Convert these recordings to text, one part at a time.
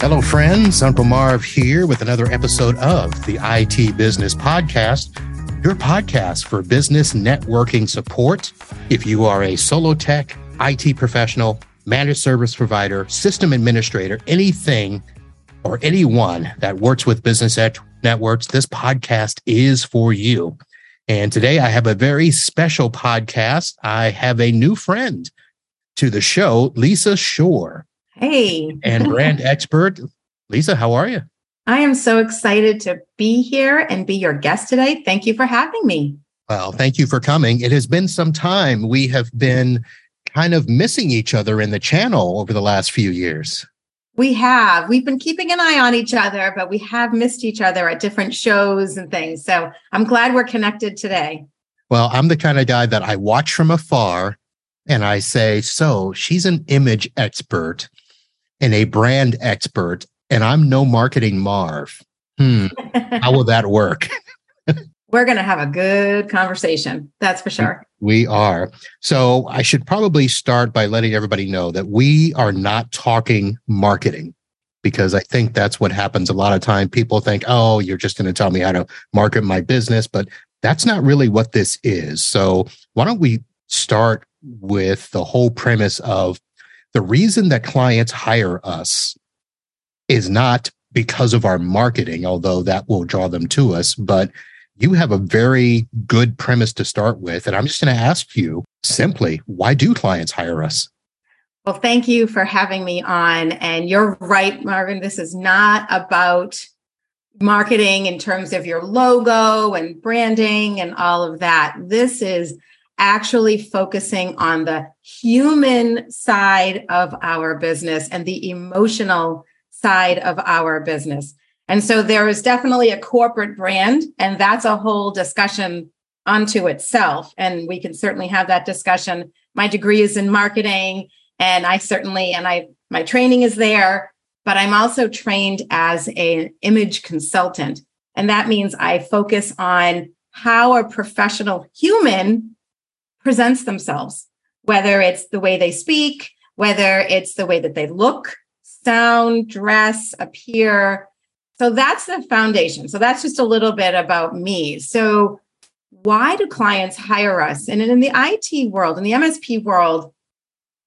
Hello, friends. Uncle Marv here with another episode of the IT Business Podcast, your podcast for business networking support. If you are a solo tech, IT professional, managed service provider, system administrator, anything or anyone that works with business networks, this podcast is for you. And today I have a very special podcast. I have a new friend to the show, Lisa Shorr. Hey. and brand expert. Lisa, how are you? I am so excited to be here and be your guest today. Thank you for having me. Well, thank you for coming. It has been some time. We have been kind of missing each other in the channel over the last few years. We have. We've been keeping an eye on each other, but we have missed each other at different shows and things. So I'm glad we're connected today. Well, I'm the kind of guy that I watch from afar and I say, so she's an image expert and a brand expert, and I'm no marketing Marv. Hmm, how will that work? We're going to have a good conversation. That's for sure. We are. So I should probably start by letting everybody know that we are not talking marketing because I think that's what happens a lot of time. People think, oh, you're just going to tell me how to market my business, but that's not really what this is. So why don't we start with the whole premise of the reason that clients hire us is not because of our marketing, although that will draw them to us, but you have a very good premise to start with. And I'm just going to ask you simply, why do clients hire us? Well, thank you for having me on. And you're right, Marvin. This is not about marketing in terms of your logo and branding and all of that. This is actually focusing on the human side of our business and the emotional side of our business. And so there is definitely a corporate brand, and that's a whole discussion unto itself. And we can certainly have that discussion. My degree is in marketing, and I certainly, and I, my training is there, but I'm also trained as an image consultant. And that means I focus on how a professional human presents themselves, whether it's the way they speak, whether it's the way that they look, sound, dress, appear. So that's the foundation. So that's just a little bit about me. So why do clients hire us? And in the IT world, in the MSP world,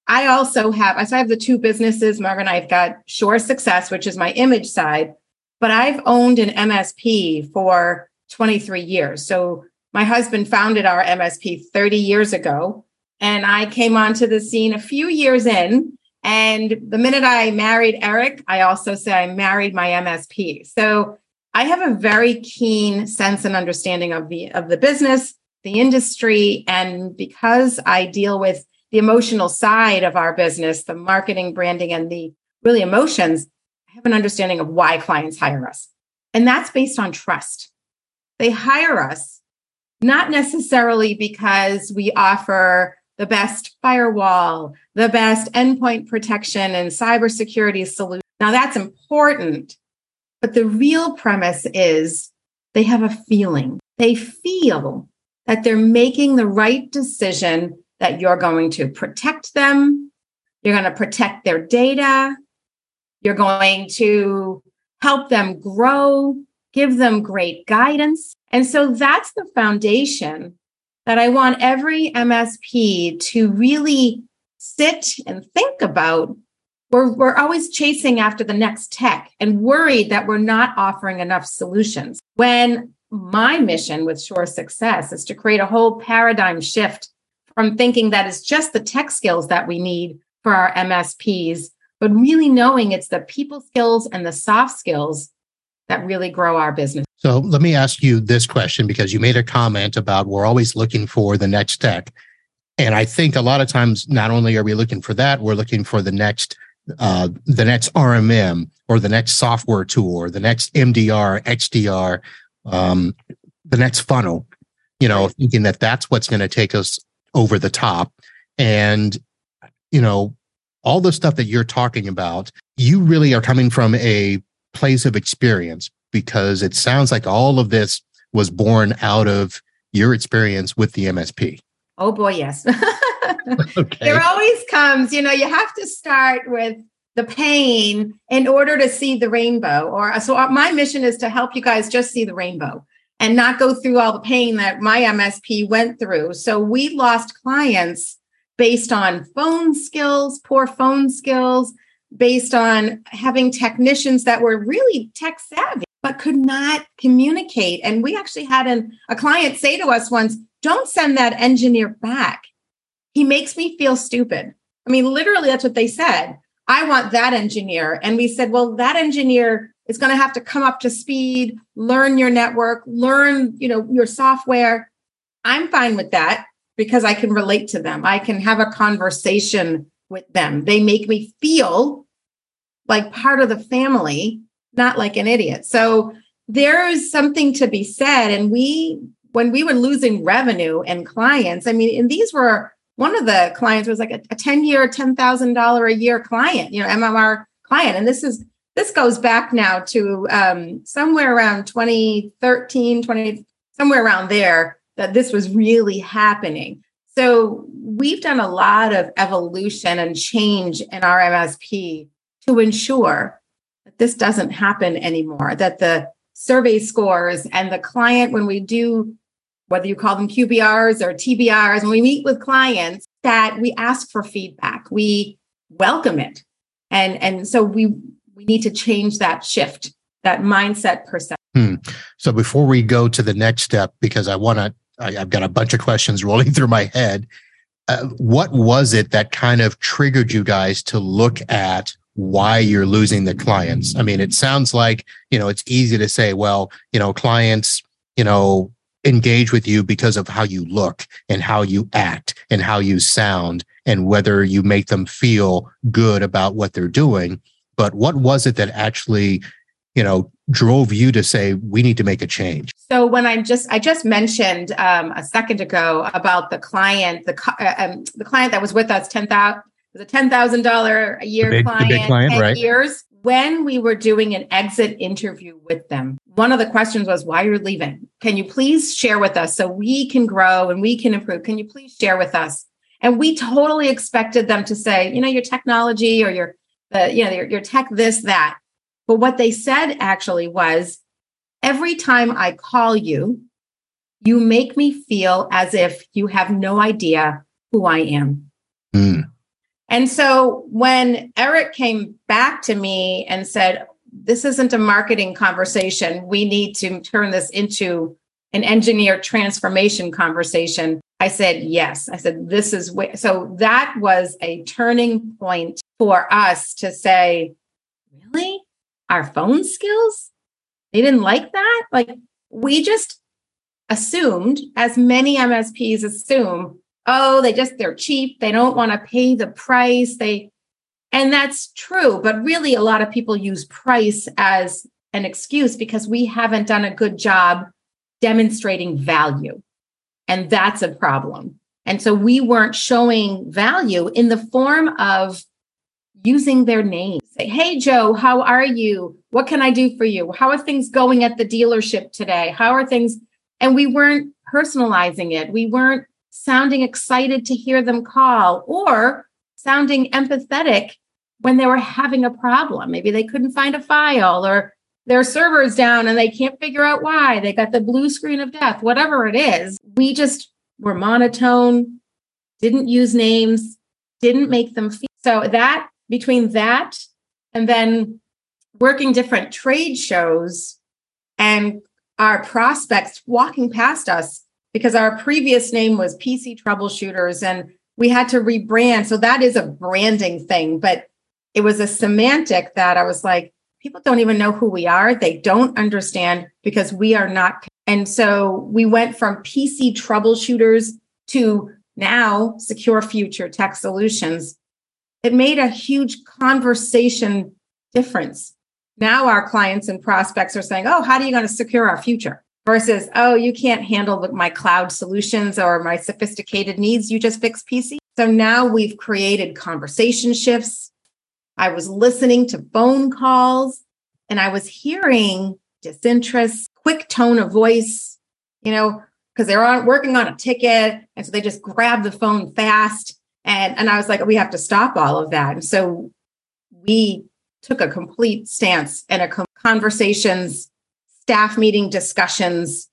I also have, so I have the two businesses, Margaret and I've got Shorr Success, which is my image side, but I've owned an MSP for 23 years. So my husband founded our MSP 30 years ago, and I came onto the scene a few years in. And the minute I married Eric, I also say I married my MSP. So I have a very keen sense and understanding of the of the business, the industry, and because I deal with the emotional side of our business, the marketing, branding, and the really emotions, I have an understanding of why clients hire us. And that's based on trust. They hire us not necessarily because we offer the best firewall, the best endpoint protection and cybersecurity solution. Now that's important, but the real premise is they have a feeling. They feel that they're making the right decision that you're going to protect them. You're going to protect their data. You're going to help them grow, give them great guidance. And so that's the foundation that I want every MSP to really sit and think about. We're, we're always chasing after the next tech and worried that we're not offering enough solutions. When my mission with Shorr Success is to create a whole paradigm shift from thinking that it's just the tech skills that we need for our MSPs, but really knowing it's the people skills and the soft skills that really grow our business. So let me ask you this question because you made a comment about we're always looking for the next tech. And I think a lot of times, not only are we looking for that, we're looking for the next, uh, the next RMM or the next software tool or the next MDR, XDR, um, the next funnel, you know, thinking that that's what's going to take us over the top. And, you know, all the stuff that you're talking about, you really are coming from a place of experience because it sounds like all of this was born out of your experience with the MSP. Oh boy, yes. okay. There always comes, you know, you have to start with the pain in order to see the rainbow. Or so uh, my mission is to help you guys just see the rainbow and not go through all the pain that my MSP went through. So we lost clients based on phone skills, poor phone skills, based on having technicians that were really tech savvy but could not communicate. And we actually had an, a client say to us once, don't send that engineer back. He makes me feel stupid. I mean, literally, that's what they said. I want that engineer. And we said, well, that engineer is going to have to come up to speed, learn your network, learn, you know, your software. I'm fine with that because I can relate to them. I can have a conversation with them. They make me feel like part of the family, not like an idiot. So there is something to be said. And we, when we were losing revenue and clients, I mean, and these were one of the clients was like a, a 10 year, $10,000 a year client, you know, MMR client. And this is, this goes back now to um, somewhere around 2013, 20, somewhere around there that this was really happening. So we've done a lot of evolution and change in our MSP to ensure that this doesn't happen anymore, that the survey scores and the client, when we do whether you call them QBRs or TBRs, when we meet with clients, that we ask for feedback, we welcome it. And, and so we, we need to change that shift, that mindset perception. Hmm. So before we go to the next step, because I want to, I've got a bunch of questions rolling through my head. Uh, what was it that kind of triggered you guys to look at why you're losing the clients? I mean, it sounds like, you know, it's easy to say, well, you know, clients, you know, engage with you because of how you look and how you act and how you sound and whether you make them feel good about what they're doing. But what was it that actually, you know, drove you to say we need to make a change? So when I just I just mentioned um, a second ago about the client, the uh, um, the client that was with us ten thousand was a ten thousand dollar a year big, client, client right? years. When we were doing an exit interview with them, one of the questions was why are you're leaving. Can you please share with us so we can grow and we can improve? Can you please share with us? And we totally expected them to say, you know, your technology or your, uh, you know, your, your tech, this, that. But what they said actually was, every time I call you, you make me feel as if you have no idea who I am. And so when Eric came back to me and said, this isn't a marketing conversation. We need to turn this into an engineer transformation conversation. I said, yes. I said, this is where. So that was a turning point for us to say, really? Our phone skills? They didn't like that? Like, we just assumed, as many MSPs assume, oh, they just, they're cheap. They don't want to pay the price. They, and that's true. But really, a lot of people use price as an excuse because we haven't done a good job demonstrating value. And that's a problem. And so we weren't showing value in the form of using their name. Say, hey, Joe, how are you? What can I do for you? How are things going at the dealership today? How are things? And we weren't personalizing it. We weren't sounding excited to hear them call or sounding empathetic when they were having a problem. Maybe they couldn't find a file or their server's down and they can't figure out why. They got the blue screen of death, whatever it is. We just were monotone, didn't use names, didn't make them feel. So that between that and then working different trade shows and our prospects walking past us because our previous name was PC Troubleshooters and we had to rebrand. So that is a branding thing, but it was a semantic that I was like, people don't even know who we are. They don't understand because we are not. And so we went from PC troubleshooters to now secure future tech solutions. It made a huge conversation difference. Now our clients and prospects are saying, Oh, how are you going to secure our future? Versus, Oh, you can't handle my cloud solutions or my sophisticated needs. You just fix PC. So now we've created conversation shifts I was listening to phone calls and I was hearing disinterest, quick tone of voice, you know, because they're on, working on a ticket. And so they just grab the phone fast. And, and I was like, we have to stop all of that. And so we took a complete stance and a conversations, staff meeting discussions,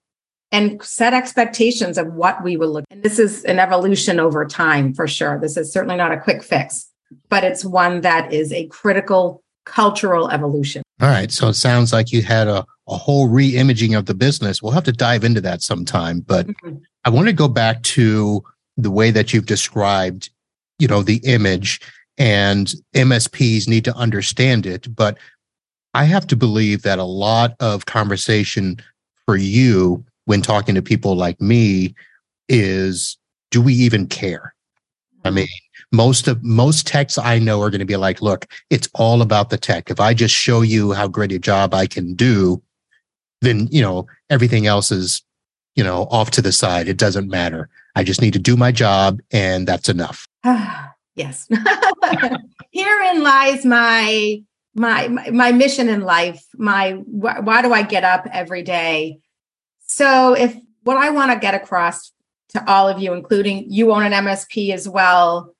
and set expectations of what we will look. And this is an evolution over time for sure. This is certainly not a quick fix, but it's one that is a critical cultural evolution. All right. So it sounds like you had a, a whole re-imaging of the business. We'll have to dive into that sometime. But mm-hmm. I want to go back to the way that you've described, you know, the image and MSPs need to understand it. But I have to believe that a lot of conversation for you when talking to people like me is do we even care? I mm-hmm. mean, most of most techs I know are going to be like, look, it's all about the tech. If I just show you how great a job I can do, then you know everything else is you know off to the side. It doesn't matter. I just need to do my job, and that's enough. yes, herein lies my my my mission in life. My wh- why do I get up every day? So if what I want to get across to all of you, including you own an MSP as well,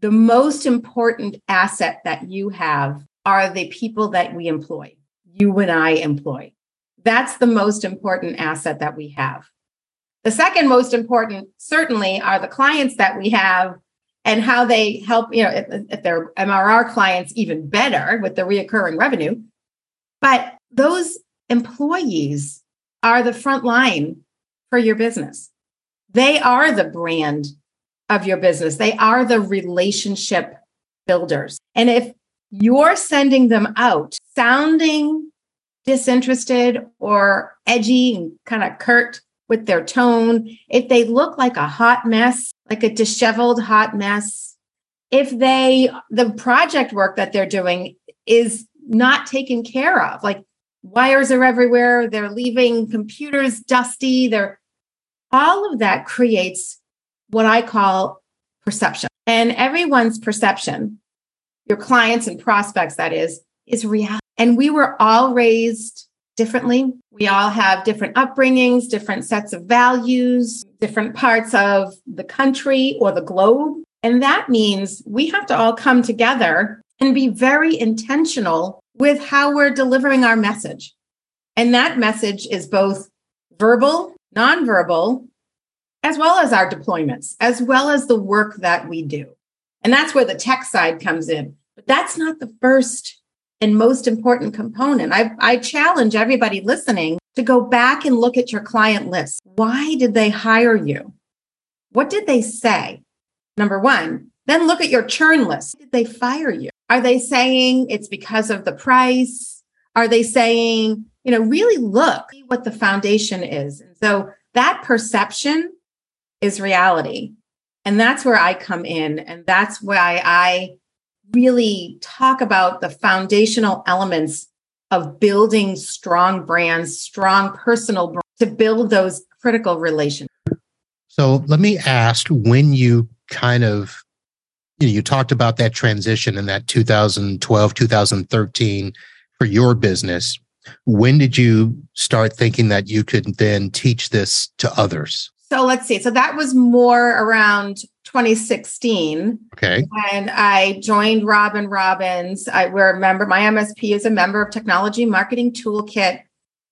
the most important asset that you have are the people that we employ, you and I employ. That's the most important asset that we have. The second most important, certainly, are the clients that we have and how they help, you know, if, if MRR clients, even better with the reoccurring revenue. But those employees are the front line for your business. They are the brand of your business. They are the relationship builders. And if you're sending them out sounding disinterested or edgy and kind of curt with their tone, if they look like a hot mess, like a disheveled hot mess, if they, the project work that they're doing is not taken care of, like wires are everywhere, they're leaving computers dusty, they're all of that creates what I call perception. And everyone's perception, your clients and prospects, that is, is reality. And we were all raised differently. We all have different upbringings, different sets of values, different parts of the country or the globe. And that means we have to all come together and be very intentional with how we're delivering our message. And that message is both verbal, nonverbal, as well as our deployments, as well as the work that we do. And that's where the tech side comes in. But that's not the first and most important component. I, I challenge everybody listening to go back and look at your client list. Why did they hire you? What did they say? Number one, then look at your churn list. Did they fire you? Are they saying it's because of the price? Are they saying, you know, really look what the foundation is? So that perception is reality. And that's where I come in. And that's why I really talk about the foundational elements of building strong brands, strong personal brands to build those critical relationships. So let me ask when you kind of you, know, you talked about that transition in that 2012 2013 for your business when did you start thinking that you could then teach this to others so let's see. So that was more around 2016. Okay. And I joined Robin Robins. I we're a member, my MSP is a member of Technology Marketing Toolkit.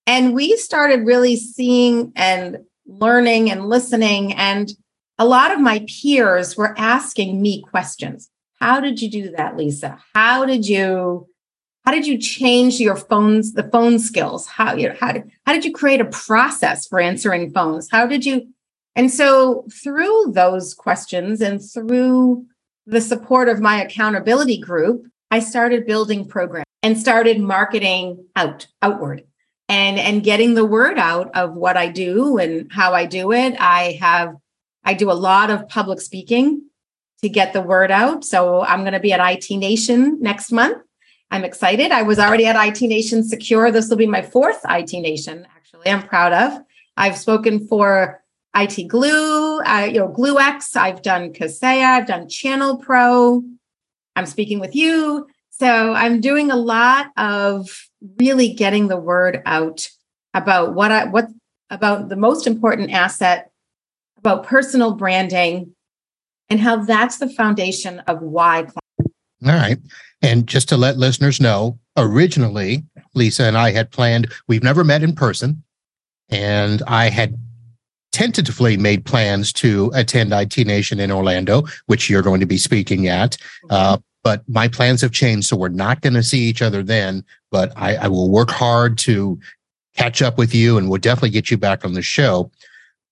And we started really seeing and learning and listening. And a lot of my peers were asking me questions. How did you do that, Lisa? How did you how did you change your phones the phone skills how you know, how did how did you create a process for answering phones how did you and so, through those questions and through the support of my accountability group, I started building programs and started marketing out outward and and getting the word out of what I do and how I do it. I have I do a lot of public speaking to get the word out. So I'm going to be at IT Nation next month. I'm excited. I was already at IT Nation Secure. This will be my fourth IT Nation, actually. I'm proud of. I've spoken for IT Glue, uh, you know, GlueX. I've done Kaseya. I've done Channel Pro. I'm speaking with you. So I'm doing a lot of really getting the word out about what I, what about the most important asset about personal branding and how that's the foundation of why All right. And just to let listeners know, originally, Lisa and I had planned, we've never met in person. And I had tentatively made plans to attend IT Nation in Orlando, which you're going to be speaking at. Uh, but my plans have changed. So we're not going to see each other then, but I, I will work hard to catch up with you and we'll definitely get you back on the show.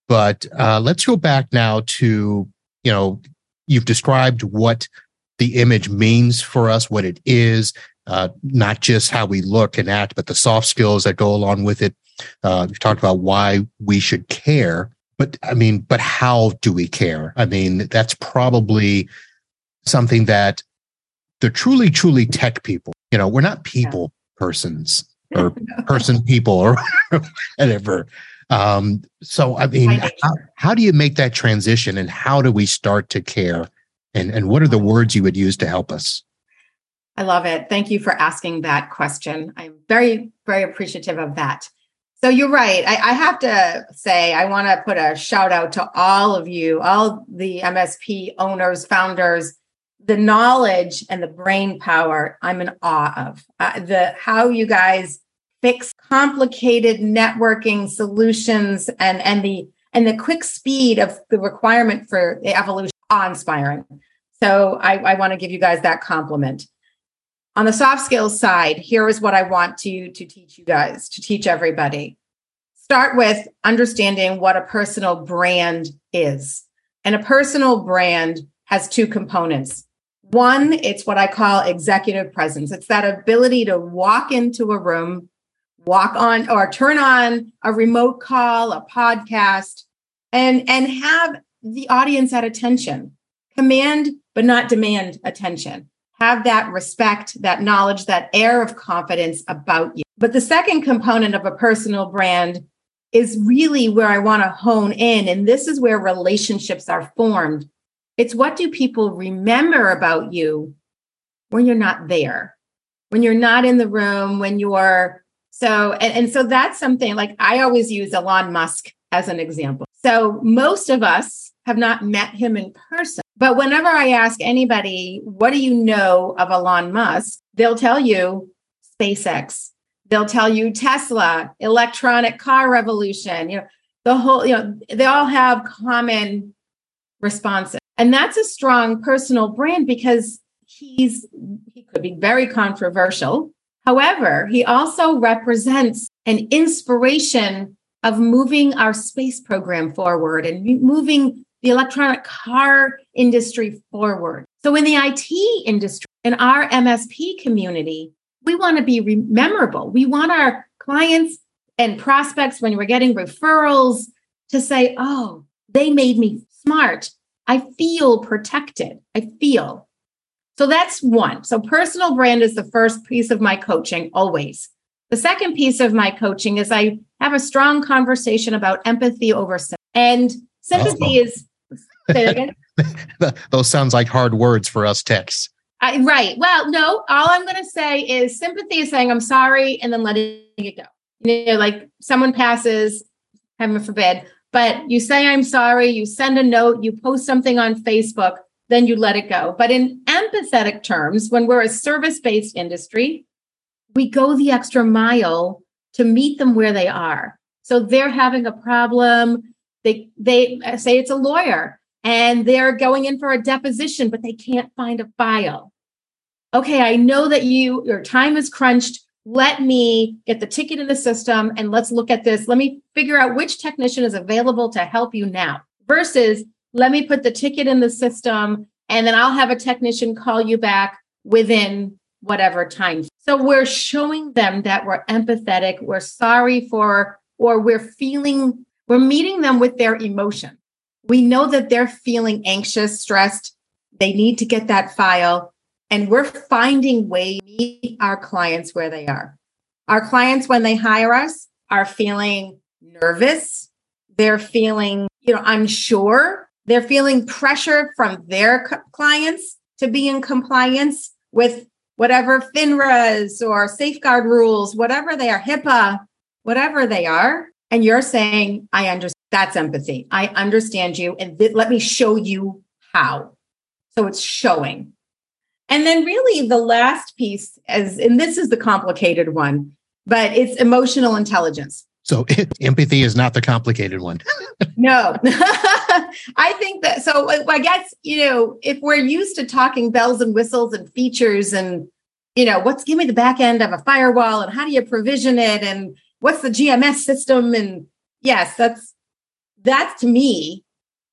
But uh, let's go back now to, you know, you've described what the image means for us, what it is, uh, not just how we look and act, but the soft skills that go along with it. Uh, you talked about why we should care, but I mean, but how do we care? I mean, that's probably something that the truly, truly tech people, you know, we're not people yeah. persons or person people or whatever. Um, so, I mean, how, how do you make that transition and how do we start to care? And, and what are the words you would use to help us? I love it. Thank you for asking that question. I'm very, very appreciative of that. So you're right. I, I have to say, I want to put a shout out to all of you, all the MSP owners, founders, the knowledge and the brain power I'm in awe of. Uh, the how you guys fix complicated networking solutions and and the and the quick speed of the requirement for the evolution awe-inspiring. So I, I want to give you guys that compliment. On the soft skills side, here is what I want to, to teach you guys, to teach everybody. Start with understanding what a personal brand is. And a personal brand has two components. One, it's what I call executive presence. It's that ability to walk into a room, walk on or turn on a remote call, a podcast, and, and have the audience at attention. Command, but not demand attention. Have that respect, that knowledge, that air of confidence about you. But the second component of a personal brand is really where I want to hone in. And this is where relationships are formed. It's what do people remember about you when you're not there, when you're not in the room, when you're so, and, and so that's something like I always use Elon Musk as an example. So most of us have not met him in person. But whenever I ask anybody, what do you know of Elon Musk? They'll tell you SpaceX. They'll tell you Tesla, electronic car revolution, you know, the whole, you know, they all have common responses. And that's a strong personal brand because he's he could be very controversial. However, he also represents an inspiration of moving our space program forward and moving the electronic car industry forward. So in the IT industry, in our MSP community, we want to be memorable. We want our clients and prospects when we're getting referrals to say, "Oh, they made me smart. I feel protected. I feel." So that's one. So personal brand is the first piece of my coaching always. The second piece of my coaching is I have a strong conversation about empathy over sympathy. And sympathy oh. is Those sounds like hard words for us techs. I, right. Well, no, all I'm going to say is sympathy is saying I'm sorry and then letting it go. You know, like someone passes, heaven forbid, but you say I'm sorry, you send a note, you post something on Facebook, then you let it go. But in empathetic terms, when we're a service based industry, we go the extra mile to meet them where they are. So they're having a problem. They they uh, say it's a lawyer and they're going in for a deposition, but they can't find a file. Okay, I know that you your time is crunched. Let me get the ticket in the system and let's look at this. Let me figure out which technician is available to help you now versus let me put the ticket in the system and then I'll have a technician call you back within whatever time. So we're showing them that we're empathetic, we're sorry for, or we're feeling, we're meeting them with their emotion we know that they're feeling anxious, stressed. They need to get that file. And we're finding ways to meet our clients where they are. Our clients, when they hire us, are feeling nervous. They're feeling, you know, unsure. They're feeling pressure from their clients to be in compliance with whatever FINRAs or safeguard rules, whatever they are, HIPAA, whatever they are. And you're saying, I understand. That's empathy. I understand you and th- let me show you how. So it's showing. And then, really, the last piece, as and this is the complicated one, but it's emotional intelligence. So empathy is not the complicated one. no, I think that. So I guess you know if we're used to talking bells and whistles and features and you know what's give me the back end of a firewall and how do you provision it and what's the GMS system and yes, that's that to me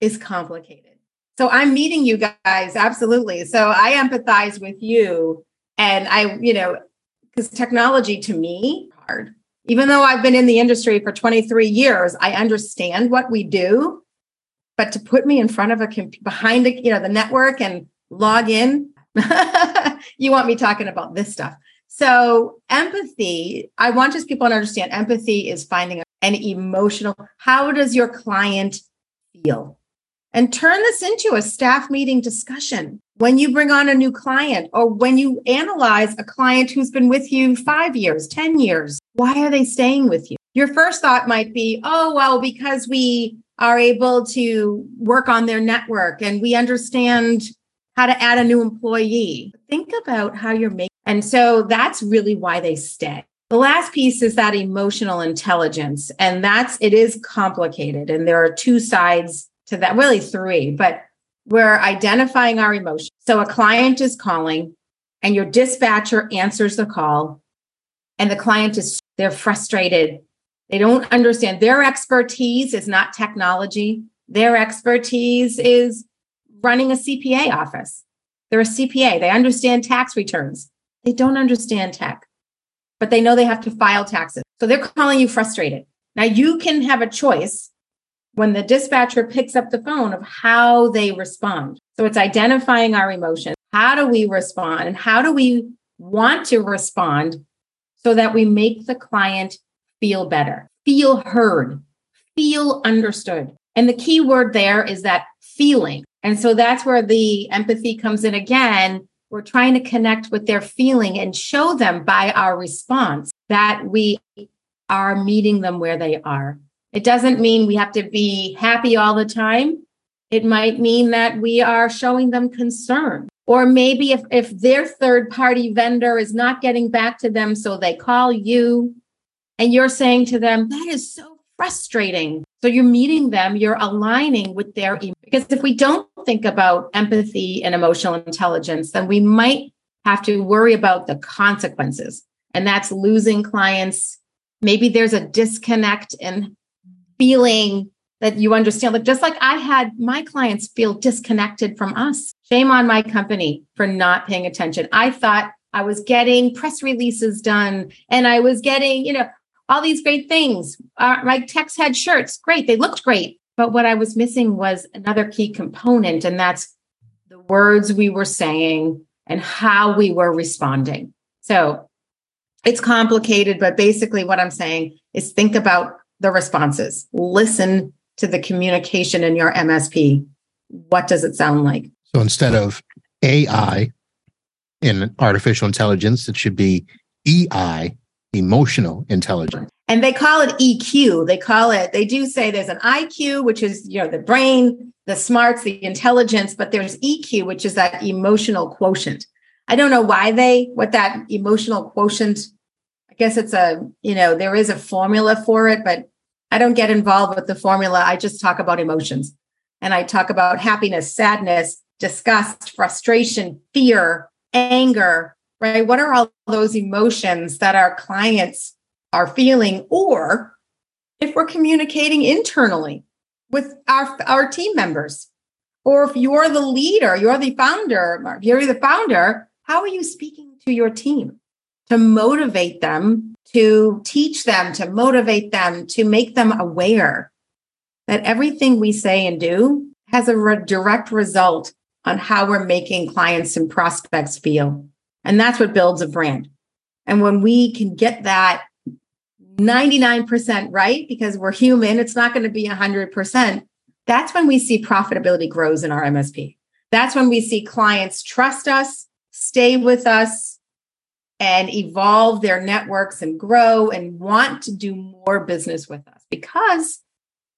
is complicated. So I'm meeting you guys absolutely. So I empathize with you and I you know because technology to me hard even though I've been in the industry for 23 years, I understand what we do. But to put me in front of a behind the, you know, the network and log in, you want me talking about this stuff. So empathy, I want just people to understand empathy is finding an emotional, how does your client feel? And turn this into a staff meeting discussion when you bring on a new client or when you analyze a client who's been with you five years, 10 years, why are they staying with you? Your first thought might be, oh, well, because we are able to work on their network and we understand how to add a new employee. Think about how you're making. And so that's really why they stay. The last piece is that emotional intelligence. And that's, it is complicated. And there are two sides to that, really three, but we're identifying our emotions. So a client is calling and your dispatcher answers the call and the client is they're frustrated. They don't understand their expertise is not technology. Their expertise is running a CPA office. They're a CPA. They understand tax returns. They don't understand tech, but they know they have to file taxes. So they're calling you frustrated. Now you can have a choice when the dispatcher picks up the phone of how they respond. So it's identifying our emotions. How do we respond? And how do we want to respond so that we make the client feel better, feel heard, feel understood? And the key word there is that feeling. And so that's where the empathy comes in again. We're trying to connect with their feeling and show them by our response that we are meeting them where they are it doesn't mean we have to be happy all the time. It might mean that we are showing them concern. Or maybe if, if their third party vendor is not getting back to them, so they call you and you're saying to them, that is so frustrating. So you're meeting them, you're aligning with their, because if we don't think about empathy and emotional intelligence, then we might have to worry about the consequences. And that's losing clients. Maybe there's a disconnect in feeling that you understand. Like just like I had my clients feel disconnected from us. Shame on my company for not paying attention. I thought I was getting press releases done and I was getting, you know, all these great things. Uh, my techs had shirts, great. They looked great. But what I was missing was another key component, and that's the words we were saying and how we were responding. So it's complicated, but basically what I'm saying is think about the responses. Listen to the communication in your MSP. What does it sound like? So instead of AI in artificial intelligence, it should be EI, emotional intelligence. And they call it EQ. They call it, they do say there's an IQ, which is, you know, the brain, the smarts, the intelligence, but there's EQ, which is that emotional quotient. I don't know why they, what that emotional quotient I guess it's a, you know, there is a formula for it, but I don't get involved with the formula. I just talk about emotions and I talk about happiness, sadness, disgust, frustration, fear, anger, right? What are all those emotions that our clients are feeling? Or if we're communicating internally with our, our team members, or if you're the leader, you're the founder, you're the founder, how are you speaking to your team? to motivate them, to teach them, to motivate them, to make them aware that everything we say and do has a re- direct result on how we're making clients and prospects feel. And that's what builds a brand. And when we can get that 99% right, because we're human, it's not going to be 100%. That's when we see profitability grows in our MSP. That's when we see clients trust us, stay with us, and evolve their networks and grow and want to do more business with us because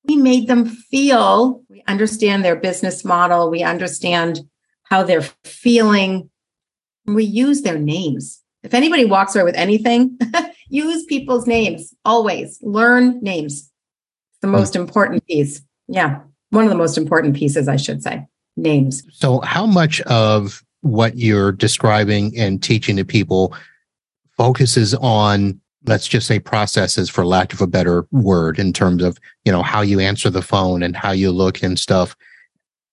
we made them feel we understand their business model, we understand how they're feeling, We use their names. If anybody walks away with anything, use people's names always. Learn names. The most important piece. Yeah. One of the most important pieces, I should say. Names. So, how much of what you're describing and teaching to people focuses on let's just say processes for lack of a better word in terms of you know how you answer the phone and how you look and stuff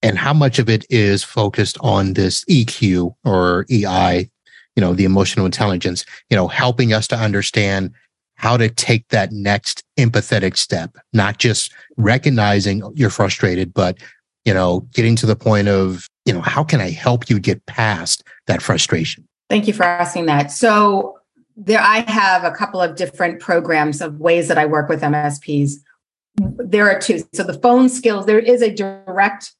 and how much of it is focused on this eq or ei you know the emotional intelligence you know helping us to understand how to take that next empathetic step not just recognizing you're frustrated but you know getting to the point of you know how can i help you get past that frustration? Thank you for asking that. So there i have a couple of different programs of ways that i work with msps there are two. So the phone skills there is a direct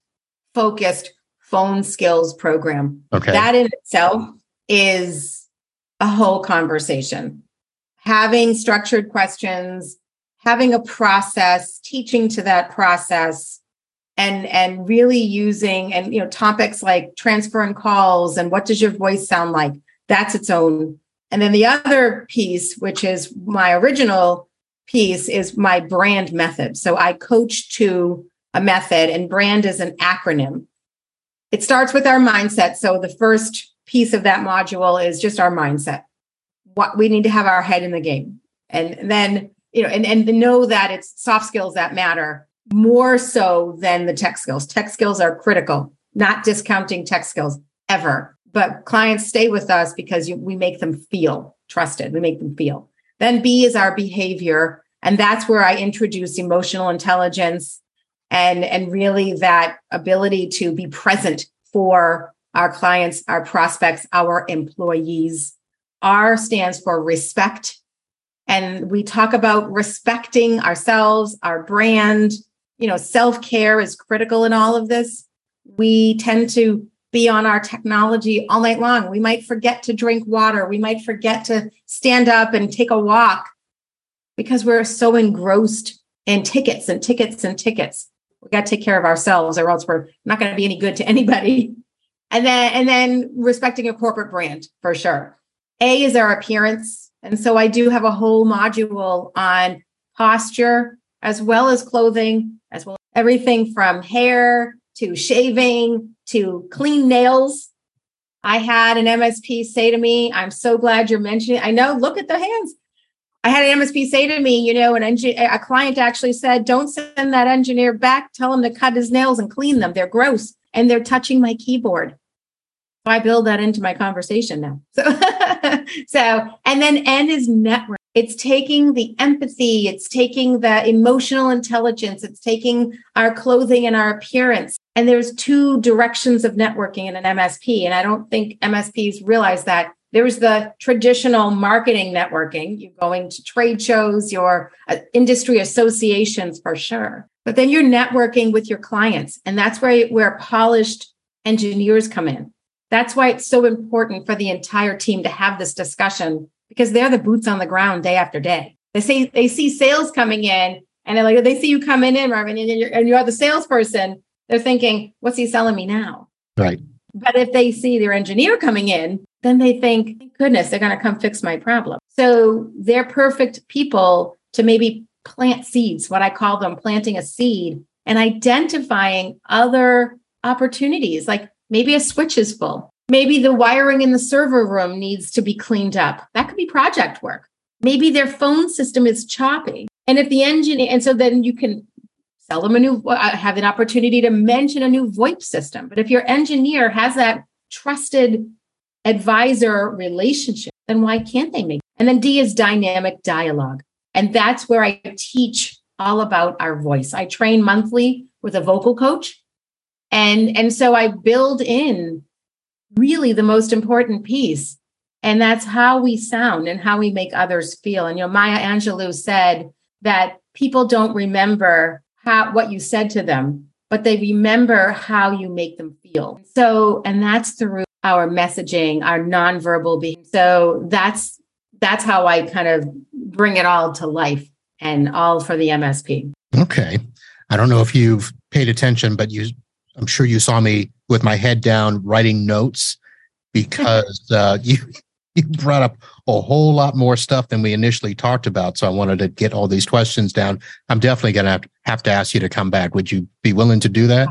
focused phone skills program. Okay. That in itself is a whole conversation. Having structured questions having a process teaching to that process and and really using and you know topics like transferring calls and what does your voice sound like? That's its own. And then the other piece, which is my original piece, is my brand method. So I coach to a method, and brand is an acronym. It starts with our mindset. So the first piece of that module is just our mindset. What we need to have our head in the game. And then, you know, and, and know that it's soft skills that matter more so than the tech skills. Tech skills are critical, not discounting tech skills ever but clients stay with us because you, we make them feel trusted. We make them feel. Then B is our behavior. And that's where I introduce emotional intelligence and, and really that ability to be present for our clients, our prospects, our employees. R stands for respect. And we talk about respecting ourselves, our brand. You know, self care is critical in all of this. We tend to be on our technology all night long. We might forget to drink water. We might forget to stand up and take a walk because we're so engrossed in tickets and tickets and tickets. We got to take care of ourselves or else we're not going to be any good to anybody. And then and then respecting a corporate brand for sure. A is our appearance. And so I do have a whole module on posture as well as clothing, as well as everything from hair to shaving to clean nails. I had an MSP say to me, I'm so glad you're mentioning. I know, look at the hands. I had an MSP say to me, you know, an engineer, a client actually said, don't send that engineer back. Tell him to cut his nails and clean them. They're gross and they're touching my keyboard. I build that into my conversation now. So, so, and then N is network. It's taking the empathy, it's taking the emotional intelligence, it's taking our clothing and our appearance. And there's two directions of networking in an MSP. And I don't think MSPs realize that. There's the traditional marketing networking. You're going to trade shows, your uh, industry associations for sure. But then you're networking with your clients. And that's where, where polished engineers come in. That's why it's so important for the entire team to have this discussion because they're the boots on the ground day after day. They see they see sales coming in, and they're like they see you coming in, Marvin, and you're, and you are the salesperson. They're thinking, "What's he selling me now?" Right. But if they see their engineer coming in, then they think, goodness, they're going to come fix my problem. So they're perfect people to maybe plant seeds, what I call them planting a seed and identifying other opportunities. Like maybe a switch is full. Maybe the wiring in the server room needs to be cleaned up. That could be project work. Maybe their phone system is choppy. And if the engineer, and so then you can sell them a new, uh, have an opportunity to mention a new VoIP system. But if your engineer has that trusted advisor relationship, then why can't they make? And then D is dynamic dialogue. And that's where I teach all about our voice. I train monthly with a vocal coach. And, and so I build in really the most important piece. And that's how we sound and how we make others feel. And you know, Maya Angelou said that people don't remember how what you said to them, but they remember how you make them feel. So, and that's through our messaging, our nonverbal behavior. So that's that's how I kind of bring it all to life and all for the MSP. Okay. I don't know if you've paid attention, but you I'm sure you saw me with my head down writing notes because uh, you you brought up a whole lot more stuff than we initially talked about. So I wanted to get all these questions down. I'm definitely going to have to ask you to come back. Would you be willing to do that?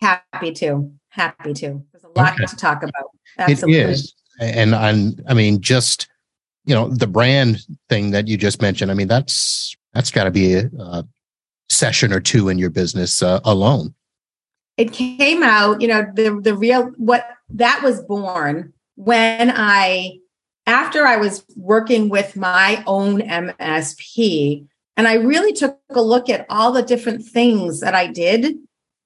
Happy to. Happy to. There's a lot okay. to talk about. Absolutely. It is. And I'm, I mean, just, you know, the brand thing that you just mentioned, I mean, that's, that's got to be a, a, session or two in your business uh, alone. It came out, you know, the, the real, what that was born when I after I was working with my own MSP, and I really took a look at all the different things that I did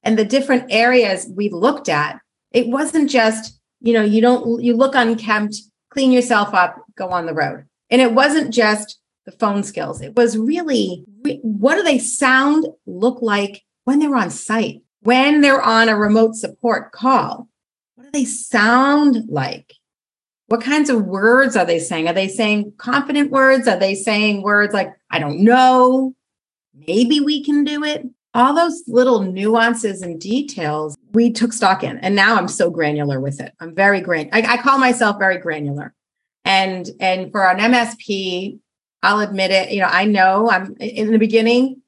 and the different areas we looked at. It wasn't just, you know, you don't, you look unkempt, clean yourself up, go on the road. And it wasn't just the phone skills. It was really, what do they sound, look like when they're on site, when they're on a remote support call? What do they sound like? What kinds of words are they saying? Are they saying confident words? Are they saying words like, I don't know, maybe we can do it? All those little nuances and details we took stock in. And now I'm so granular with it. I'm very gran. I, I call myself very granular. And and for an MSP, I'll admit it, you know, I know I'm in the beginning,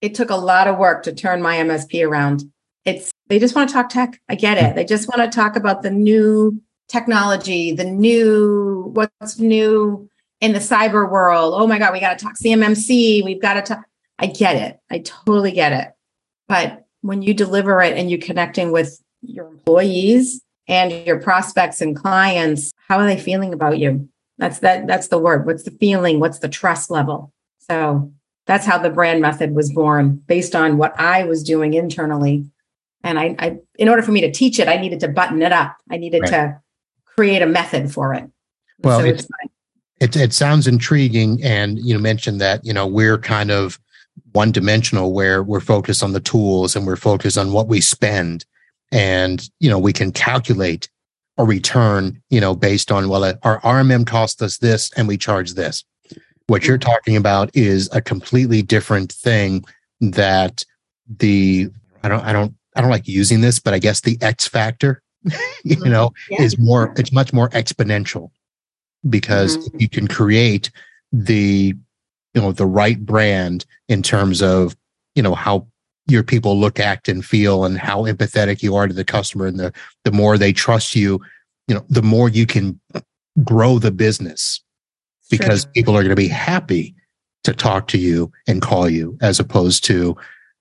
it took a lot of work to turn my MSP around. It's they just want to talk tech. I get it. They just want to talk about the new technology, the new, what's new in the cyber world. Oh my God, we got to talk CMMC. We've got to talk. I get it. I totally get it. But when you deliver it and you're connecting with your employees and your prospects and clients, how are they feeling about you? That's that that's the word. What's the feeling? What's the trust level? So that's how the brand method was born based on what I was doing internally. And I, I in order for me to teach it, I needed to button it up. I needed right. to create a method for it. Well, so it, it, it sounds intriguing. And you mentioned that, you know, we're kind of one dimensional where we're focused on the tools and we're focused on what we spend. And, you know, we can calculate a return, you know, based on, well, uh, our RMM cost us this and we charge this. What you're talking about is a completely different thing that the, I don't, I don't, I don't like using this, but I guess the X factor you know, yeah. is more, it's much more exponential because mm-hmm. you can create the, you know, the right brand in terms of, you know, how your people look, act, and feel and how empathetic you are to the customer. And the, the more they trust you, you know, the more you can grow the business because sure. people are going to be happy to talk to you and call you as opposed to,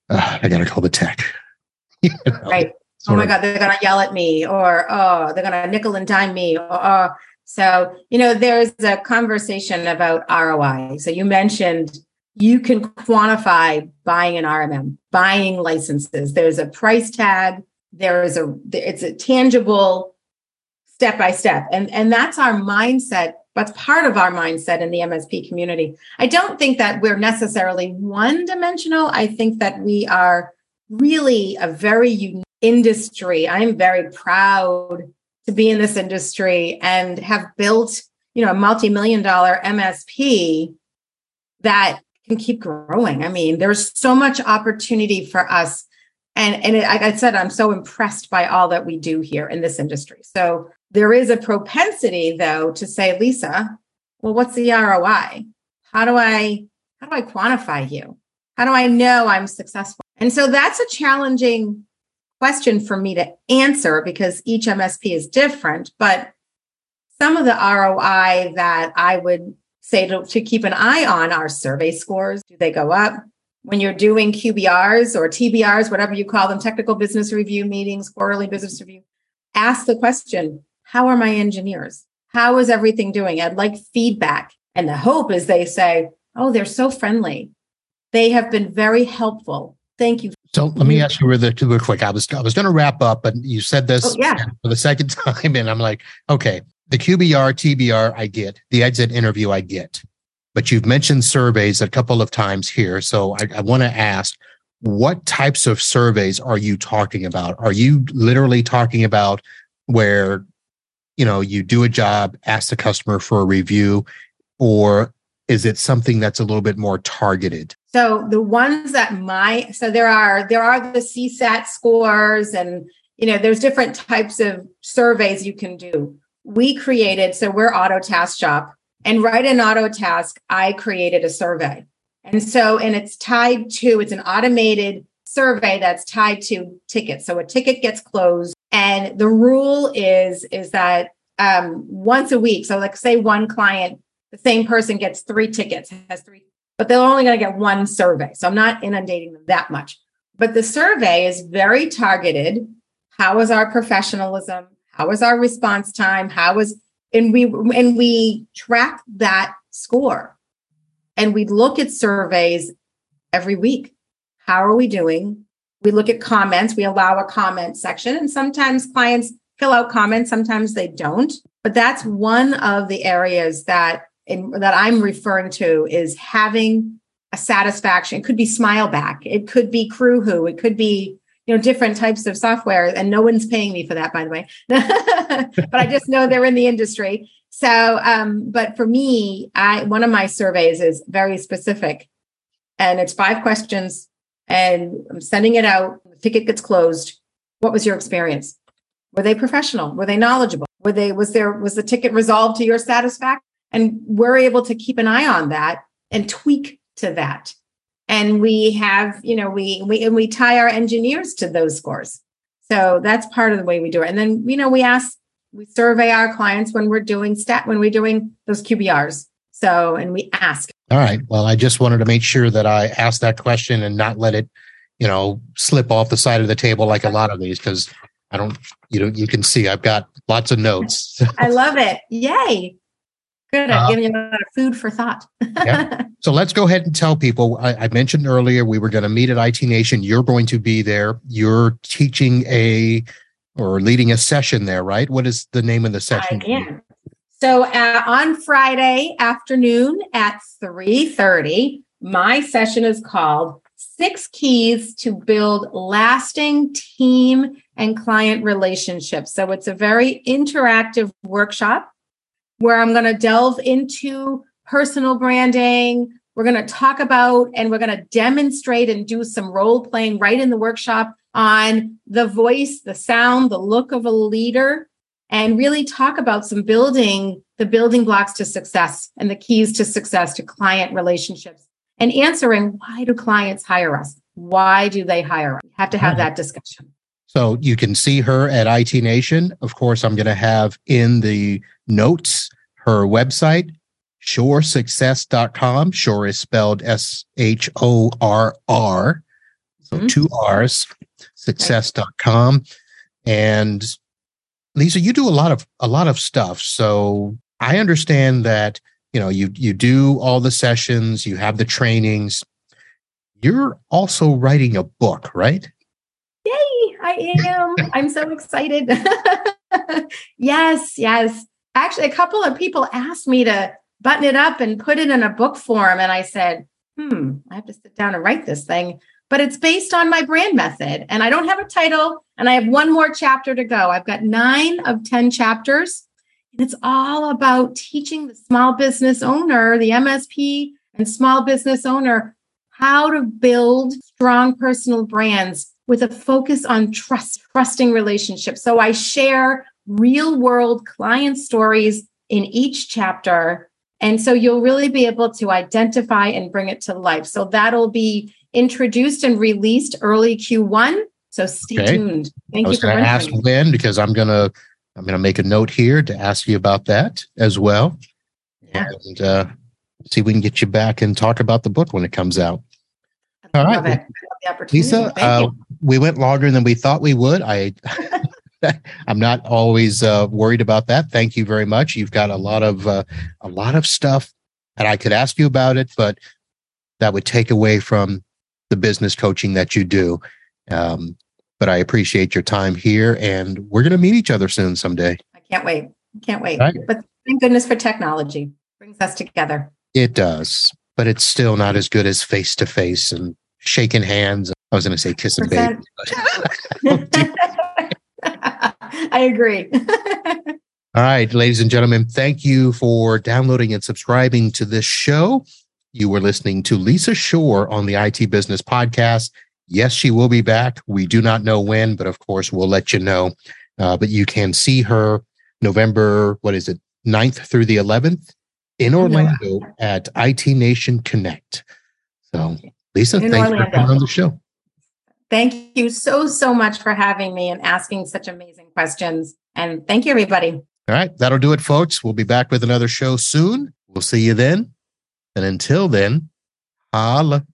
uh, I got to call the tech. you know? Right oh my God, they're going to yell at me, or oh, they're going to nickel and dime me. Or, oh. So, you know, there's a conversation about ROI. So you mentioned you can quantify buying an RMM, buying licenses. There's a price tag. There is a, it's a tangible step by step. And, and that's our mindset. That's part of our mindset in the MSP community. I don't think that we're necessarily one dimensional. I think that we are really a very unique industry. I'm very proud to be in this industry and have built, you know, a multi-million dollar MSP that can keep growing. I mean, there's so much opportunity for us. And, and it, like I said, I'm so impressed by all that we do here in this industry. So there is a propensity though to say, Lisa, well, what's the ROI? How do I, how do I quantify you? How do I know I'm successful? And so that's a challenging question for me to answer because each MSP is different. But some of the ROI that I would say to, to keep an eye on are survey scores. Do they go up? When you're doing QBRs or TBRs, whatever you call them, technical business review meetings, quarterly business review, ask the question How are my engineers? How is everything doing? I'd like feedback. And the hope is they say, Oh, they're so friendly. They have been very helpful. Thank you so let me ask you really, quick. I was I was going to wrap up, but you said this oh, yeah. for the second time, and I'm like, okay, the QBR, TBR, I get the exit interview, I get, but you've mentioned surveys a couple of times here, so I, I want to ask, what types of surveys are you talking about? Are you literally talking about where, you know, you do a job, ask the customer for a review, or is it something that's a little bit more targeted? So the ones that my so there are there are the CSAT scores and you know there's different types of surveys you can do. we created, so we're Autotask Shop, and right in Autotask, I created a survey. And so, and it's tied to, it's an automated survey that's tied to tickets. So a ticket gets closed. And the rule is, is that um, once a week. So like say one client, the same person gets three tickets, has three, but they're only going to get one survey. So I'm not inundating them that much. But the survey is very targeted. How is our professionalism? How is our response time? How is and we and we track that score and we look at surveys every week how are we doing we look at comments we allow a comment section and sometimes clients fill out comments sometimes they don't but that's one of the areas that in, that i'm referring to is having a satisfaction. It could be SmileBack. It could be Crewhu it could be you know different types of software and no one's paying me for that by the way. But i just know they're in the industry. So um but for me i one of my surveys is very specific and it's five questions and i'm sending it out. The ticket gets closed. What was your experience? Were they professional? Were they knowledgeable? Were they was there was the ticket resolved to your satisfaction and we're able to keep an eye on that and tweak to that. And we have you know we we and we tie our engineers to those scores. So that's part of the way we do it. And then you know we ask we survey our clients when we're doing stat when we're doing those qbrs so and we ask. All right. Well i just wanted to make sure that i asked that question and not let it you know slip off the side of the table like a lot of these because i don't you know you can see i've got lots of notes. I love it. Yay Good. I'm uh, giving you a lot of food for thought. yeah. So let's go ahead and tell people. I, I mentioned earlier we were going to meet at IT Nation. You're going to be there. You're teaching a or leading a session there, right? What is the name of the session? Yeah. So uh, on Friday afternoon at 3:30, my session is called Six Keys to Build Lasting Team and Client Relationships. So it's a very interactive workshop where I'm going to delve into personal branding. We're going to talk about and we're going to demonstrate and do some role playing right in the workshop on the voice, the sound, the look of a leader, and really talk about some building the building blocks to success and the keys to success to client relationships and answering why do clients hire us? Why do they hire us? We have to have that discussion. So you can see her at IT Nation. Of course, I'm going to have in the notes her website, shorrsuccess.com. Shorr is spelled S H O R R. So mm-hmm. two R's, success.com. And Lisa, you do a lot of a lot of stuff. So I understand that, you know, you you do all the sessions, you have the trainings. You're also writing a book, right? Yay, I am. I'm so excited. yes, yes. Actually, a couple of people asked me to button it up and put it in a book form. And I said, hmm, I have to sit down and write this thing. But it's based on my brand method. And I don't have a title. And I have one more chapter to go. I've got nine of 10 chapters. And it's all about teaching the small business owner, the MSP and small business owner, how to build strong personal brands with a focus on trust, trusting relationships. So I share real world client stories in each chapter. And so you'll really be able to identify and bring it to life. So that'll be introduced and released early Q1. So stay okay. tuned. Thank I was going to ask when because I'm going to I'm going to make a note here to ask you about that as well, yeah. and uh, see if we can get you back and talk about the book when it comes out. All right, Lisa, uh, we went longer than we thought we would. I, I'm not always uh, worried about that. Thank you very much. You've got a lot of uh, a lot of stuff, and I could ask you about it, but that would take away from the business coaching that you do. Um, but I appreciate your time here, and we're going to meet each other soon someday. I can't wait. Can't wait. Right. But thank goodness for technology brings us together. It does, but it's still not as good as face to face and shaking hands. I was going to say kiss and baby. I agree. All right, ladies and gentlemen, thank you for downloading and subscribing to this show. You were listening to Lisa Shorr on the IT Business Podcast. Yes, she will be back. We do not know when, but of course, we'll let you know. Uh, but you can see her November, what is it, 9th through the 11th in Orlando yeah. at IT Nation Connect. So, Lisa, in thanks Orlando. for coming on the show. Thank you so, so much for having me and asking such amazing questions. And thank you, everybody. All right. That'll do it, folks. We'll be back with another show soon. We'll see you then. And until then, holla.